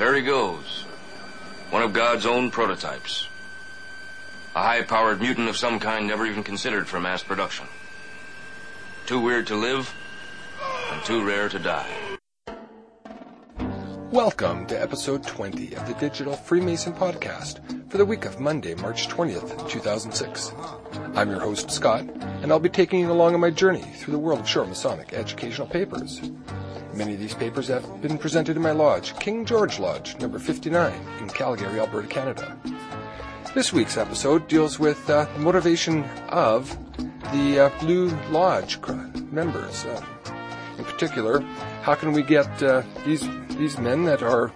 There he goes. One of God's own prototypes. A high-powered mutant of some kind never even considered for mass production. Too weird to live, and too rare to die. Welcome to episode 20 of the Digital Freemason Podcast for the week of Monday, March 20th, 2006. I'm your host, Scott, and I'll be taking you along on my journey through the world of short Masonic educational papers. Many of these papers have been presented in my lodge, King George Lodge, number 59, in Calgary, Alberta, Canada. This week's episode deals with uh, the motivation of the uh, Blue Lodge members. Uh, in particular, how can we get uh, these these men that are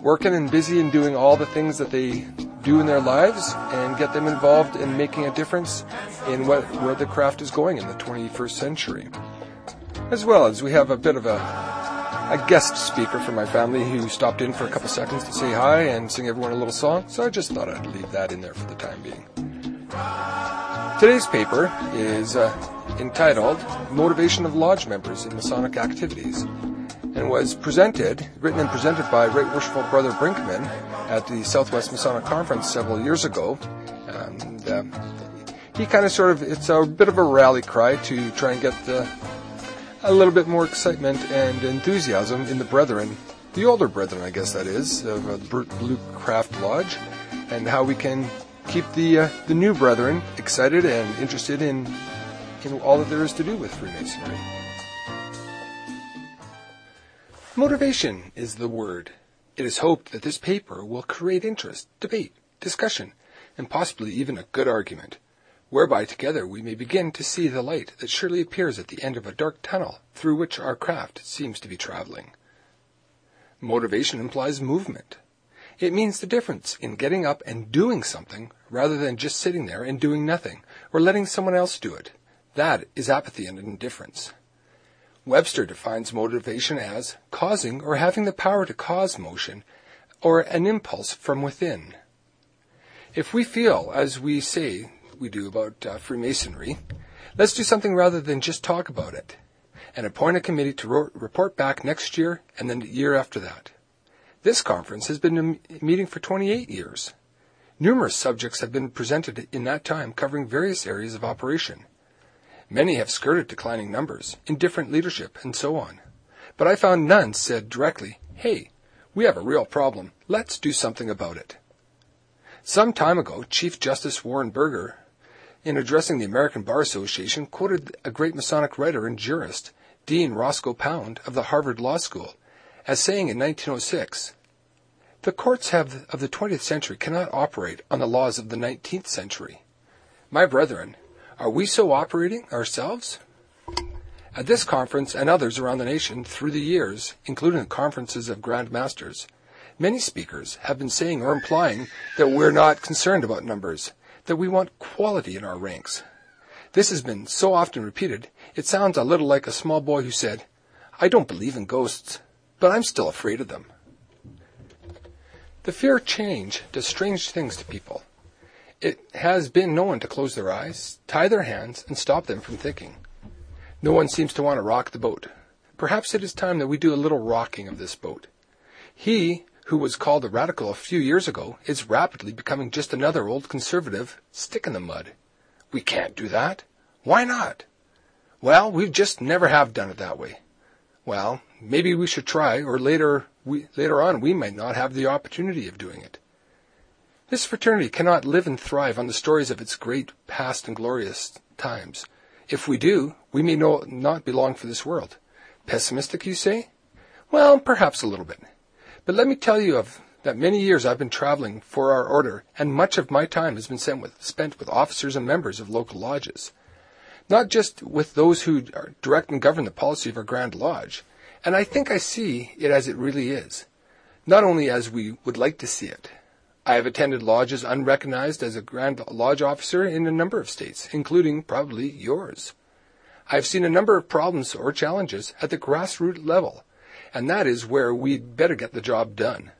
working and busy and doing all the things that they do in their lives and get them involved in making a difference in what where the craft is going in the 21st century. As well as we have a bit of a a guest speaker from my family who stopped in for a couple seconds to say hi and sing everyone a little song, so I just thought I'd leave that in there for the time being. Today's paper is uh, entitled Motivation of Lodge Members in Masonic Activities and was presented, written and presented by Right Worshipful Brother Brinkman at the Southwest Masonic Conference several years ago. And uh, he kind of sort of, it's a bit of a rally cry to try and get the, a little bit more excitement and enthusiasm in the brethren, the older brethren, I guess that is, of uh, Blue Craft Lodge, and how we can keep the uh, the new brethren excited and interested in in all that there is to do with Freemasonry. Motivation is the word. It is hoped that this paper will create interest, debate, discussion, and possibly even a good argument, whereby together we may begin to see the light that surely appears at the end of a dark tunnel through which our craft seems to be traveling. Motivation implies movement. It means the difference in getting up and doing something rather than just sitting there and doing nothing or letting someone else do it. That is apathy and indifference. Webster defines motivation as causing or having the power to cause motion or an impulse from within. If we feel, as we say we do about uh, Freemasonry, let's do something rather than just talk about it, and appoint a committee to ro- report back next year and then the year after that. This conference has been meeting for 28 years. Numerous subjects have been presented in that time covering various areas of operation. Many have skirted declining numbers, indifferent leadership, and so on. But I found none said directly, hey, we have a real problem. Let's do something about it. Some time ago, Chief Justice Warren Burger, in addressing the American Bar Association, quoted a great Masonic writer and jurist, Dean Roscoe Pound of the Harvard Law School, as saying in 1906, the courts have, of the 20th century cannot operate on the laws of the 19th century. My brethren, are we so operating ourselves? At this conference and others around the nation through the years, including the conferences of Grand Masters, many speakers have been saying or implying that we're not concerned about numbers, that we want quality in our ranks. This has been so often repeated, it sounds a little like a small boy who said, I don't believe in ghosts, but I'm still afraid of them. The fear of change does strange things to people. It has been known to close their eyes, tie their hands, and stop them from thinking. No one seems to want to rock the boat. Perhaps it is time that we do a little rocking of this boat. He who was called a radical a few years ago is rapidly becoming just another old conservative stick in the mud. We can't do that. Why not? Well, we just never have done it that way. Well, maybe we should try, or later we, later on we might not have the opportunity of doing it. This fraternity cannot live and thrive on the stories of its great past and glorious times. If we do, we may no, not belong for this world. Pessimistic, you say? Well, perhaps a little bit. But let me tell you of that many years I've been traveling for our order, and much of my time has been with, spent with officers and members of local lodges. Not just with those who direct and govern the policy of our Grand Lodge, and I think I see it as it really is, not only as we would like to see it, I have attended lodges unrecognized as a Grand Lodge officer in a number of states, including probably yours. I have seen a number of problems or challenges at the grassroots level, and that is where we'd better get the job done.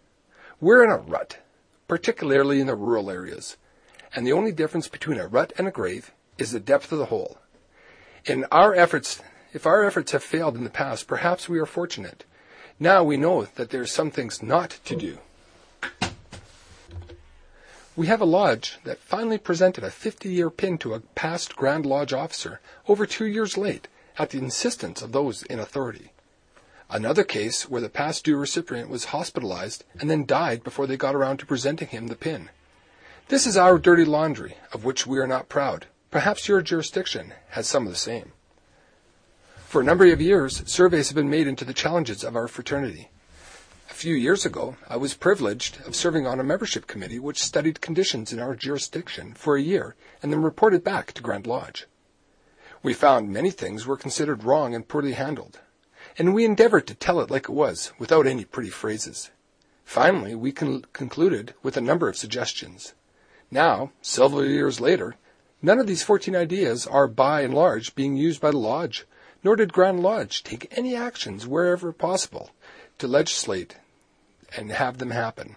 We're in a rut, particularly in the rural areas, and the only difference between a rut and a grave is the depth of the hole. In our efforts, if our efforts have failed in the past, perhaps we are fortunate. Now we know that there are some things not to do. We have a lodge that finally presented a 50 year pin to a past Grand Lodge officer over two years late at the insistence of those in authority. Another case where the past due recipient was hospitalized and then died before they got around to presenting him the pin. This is our dirty laundry, of which we are not proud. Perhaps your jurisdiction has some of the same. For a number of years, surveys have been made into the challenges of our fraternity. A few years ago, I was privileged of serving on a membership committee which studied conditions in our jurisdiction for a year and then reported back to Grand Lodge. We found many things were considered wrong and poorly handled, and we endeavored to tell it like it was, without any pretty phrases. Finally, we con- concluded with a number of suggestions. Now, several years later, none of these 14 ideas are by and large being used by the Lodge, nor did Grand Lodge take any actions wherever possible to legislate and have them happen.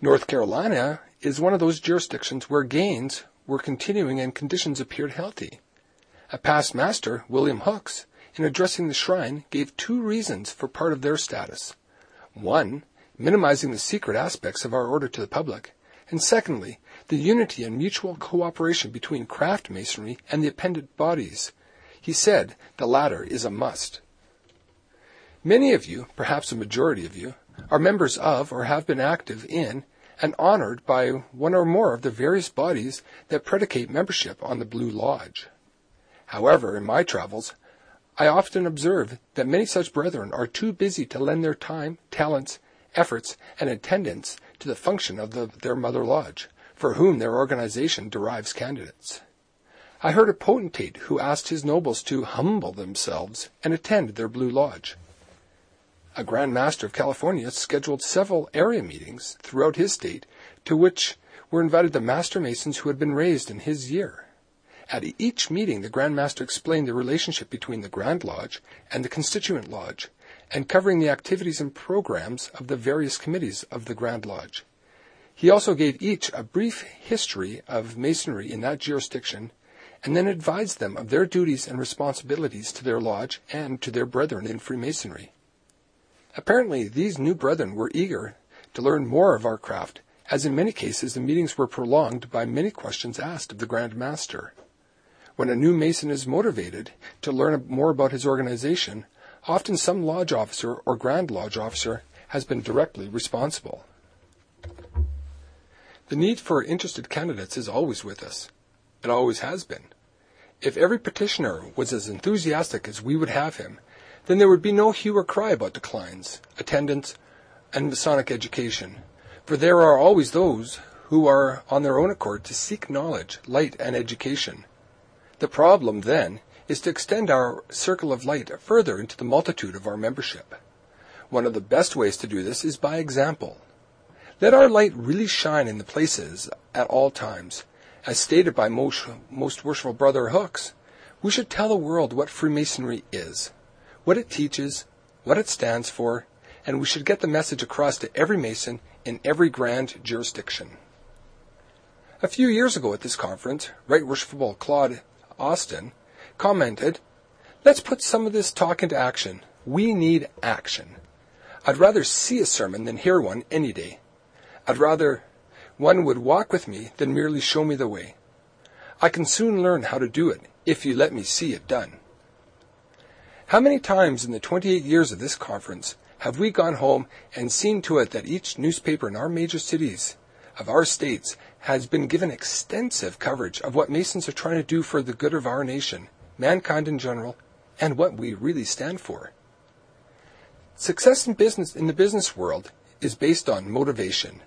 North Carolina is one of those jurisdictions where gains were continuing and conditions appeared healthy. A past master, William Hooks, in addressing the shrine, gave two reasons for part of their status. One, minimizing the secret aspects of our order to the public, and secondly, the unity and mutual cooperation between craft masonry and the appendant bodies. He said the latter is a must. Many of you, perhaps a majority of you, are members of or have been active in and honored by one or more of the various bodies that predicate membership on the Blue Lodge. However, in my travels, I often observe that many such brethren are too busy to lend their time, talents, efforts, and attendance to the function of the, their mother lodge, for whom their organization derives candidates. I heard a potentate who asked his nobles to humble themselves and attend their Blue Lodge a Grand Master of California scheduled several area meetings throughout his state to which were invited the Master Masons who had been raised in his year. At each meeting, the Grand Master explained the relationship between the Grand Lodge and the Constituent Lodge, and covering the activities and programs of the various committees of the Grand Lodge. He also gave each a brief history of Masonry in that jurisdiction, and then advised them of their duties and responsibilities to their lodge and to their brethren in Freemasonry. Apparently, these new brethren were eager to learn more of our craft, as in many cases the meetings were prolonged by many questions asked of the Grand Master. When a new Mason is motivated to learn more about his organization, often some lodge officer or Grand Lodge officer has been directly responsible. The need for interested candidates is always with us. It always has been. If every petitioner was as enthusiastic as we would have him, then there would be no hue or cry about declines, attendance, and Masonic education, for there are always those who are on their own accord to seek knowledge, light, and education. The problem, then, is to extend our circle of light further into the multitude of our membership. One of the best ways to do this is by example. Let our light really shine in the places at all times. As stated by most, most worshipful Brother Hooks, we should tell the world what Freemasonry is what it teaches, what it stands for, and we should get the message across to every Mason in every grand jurisdiction. A few years ago at this conference, Right Worshipful Claude Austin commented, Let's put some of this talk into action. We need action. I'd rather see a sermon than hear one any day. I'd rather one would walk with me than merely show me the way. I can soon learn how to do it if you let me see it done. How many times in the 28 years of this conference have we gone home and seen to it that each newspaper in our major cities of our states has been given extensive coverage of what Masons are trying to do for the good of our nation, mankind in general, and what we really stand for? Success in business in the business world is based on motivation.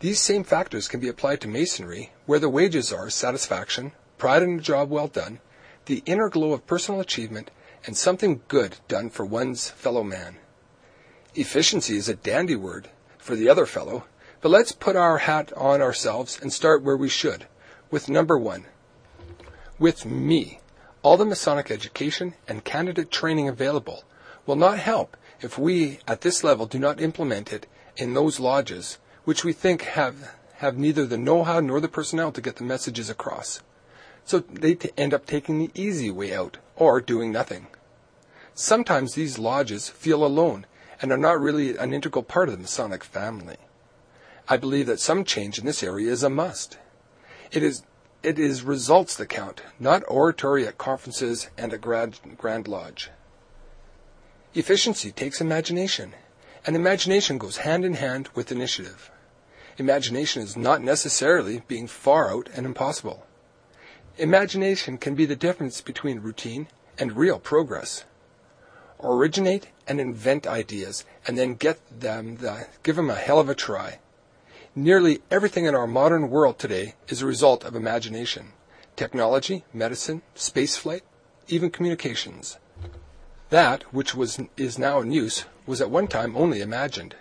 These same factors can be applied to masonry, where the wages are satisfaction, pride in a job well done, the inner glow of personal achievement, and something good done for one's fellow man. Efficiency is a dandy word for the other fellow, but let's put our hat on ourselves and start where we should, with number one. With me, all the Masonic education and candidate training available will not help if we at this level do not implement it in those lodges which we think have, have neither the know-how nor the personnel to get the messages across. So they t- end up taking the easy way out or doing nothing. Sometimes these lodges feel alone and are not really an integral part of the Masonic family. I believe that some change in this area is a must. It is, it is results that count, not oratory at conferences and a grand, grand lodge. Efficiency takes imagination, and imagination goes hand in hand with initiative. Imagination is not necessarily being far out and impossible. Imagination can be the difference between routine and real progress. Originate and invent ideas and then get them the, give them a hell of a try. Nearly everything in our modern world today is a result of imagination. Technology, medicine, spaceflight, even communications. That which was is now in use was at one time only imagined.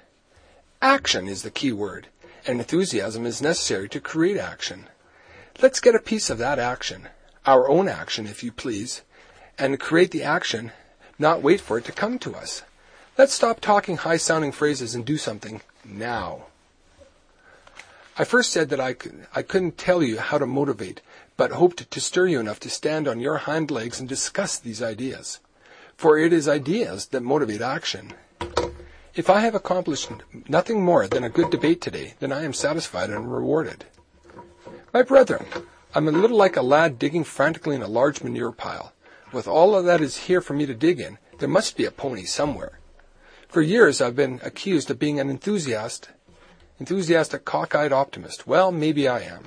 Action is the key word, and enthusiasm is necessary to create action. Let's get a piece of that action, our own action, if you please, and create the action, not wait for it to come to us. Let's stop talking high sounding phrases and do something now. I first said that I, I couldn't tell you how to motivate, but hoped to stir you enough to stand on your hind legs and discuss these ideas. For it is ideas that motivate action. If I have accomplished nothing more than a good debate today, then I am satisfied and rewarded. My brethren, I'm a little like a lad digging frantically in a large manure pile. With all that is here for me to dig in, there must be a pony somewhere. For years I've been accused of being an enthusiast, enthusiastic cockeyed optimist. Well, maybe I am.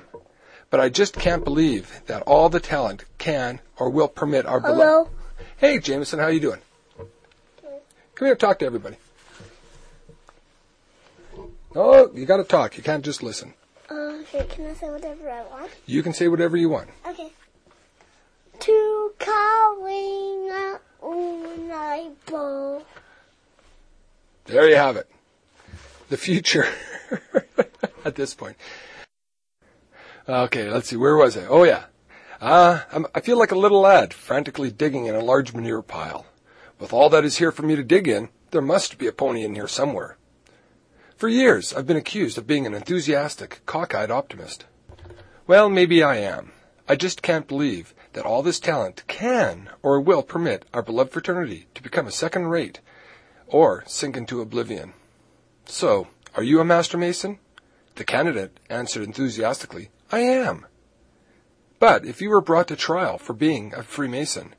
But I just can't believe that all the talent can or will permit our Hello. beloved. Hey, Jameson, how you doing? Come here, talk to everybody. Oh, you got to talk. You can't just listen. Uh, okay, can I say whatever I want? You can say whatever you want. Okay. To Karina Unaibo. There you have it. The future at this point. Okay, let's see. Where was I? Oh, yeah. Uh, I'm, I feel like a little lad frantically digging in a large manure pile. With all that is here for me to dig in, there must be a pony in here somewhere. For years, I've been accused of being an enthusiastic, cockeyed optimist. Well, maybe I am. I just can't believe that all this talent can or will permit our beloved fraternity to become a second rate or sink into oblivion. So, are you a Master Mason? The candidate answered enthusiastically, I am. But if you were brought to trial for being a Freemason,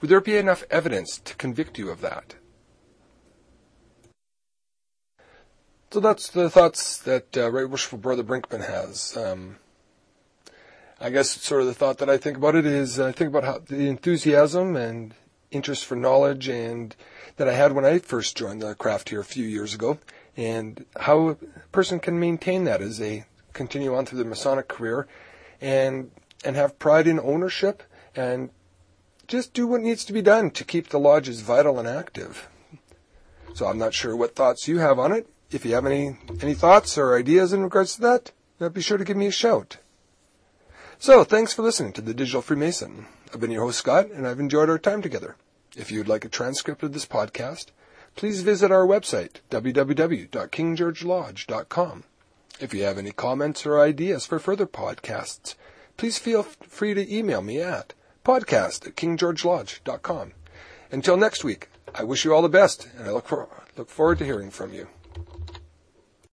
would there be enough evidence to convict you of that? So that's the thoughts that uh, Right Worshipful Brother Brinkman has. Um, I guess sort of the thought that I think about it is I think about how the enthusiasm and interest for knowledge and that I had when I first joined the craft here a few years ago, and how a person can maintain that as they continue on through their Masonic career, and and have pride in ownership and just do what needs to be done to keep the lodges vital and active. So I'm not sure what thoughts you have on it. If you have any any thoughts or ideas in regards to that, be sure to give me a shout. So, thanks for listening to the Digital Freemason. I've been your host, Scott, and I've enjoyed our time together. If you'd like a transcript of this podcast, please visit our website, www.kinggeorgelodge.com. If you have any comments or ideas for further podcasts, please feel free to email me at podcast at kinggeorgelodge.com. Until next week, I wish you all the best, and I look, for, look forward to hearing from you.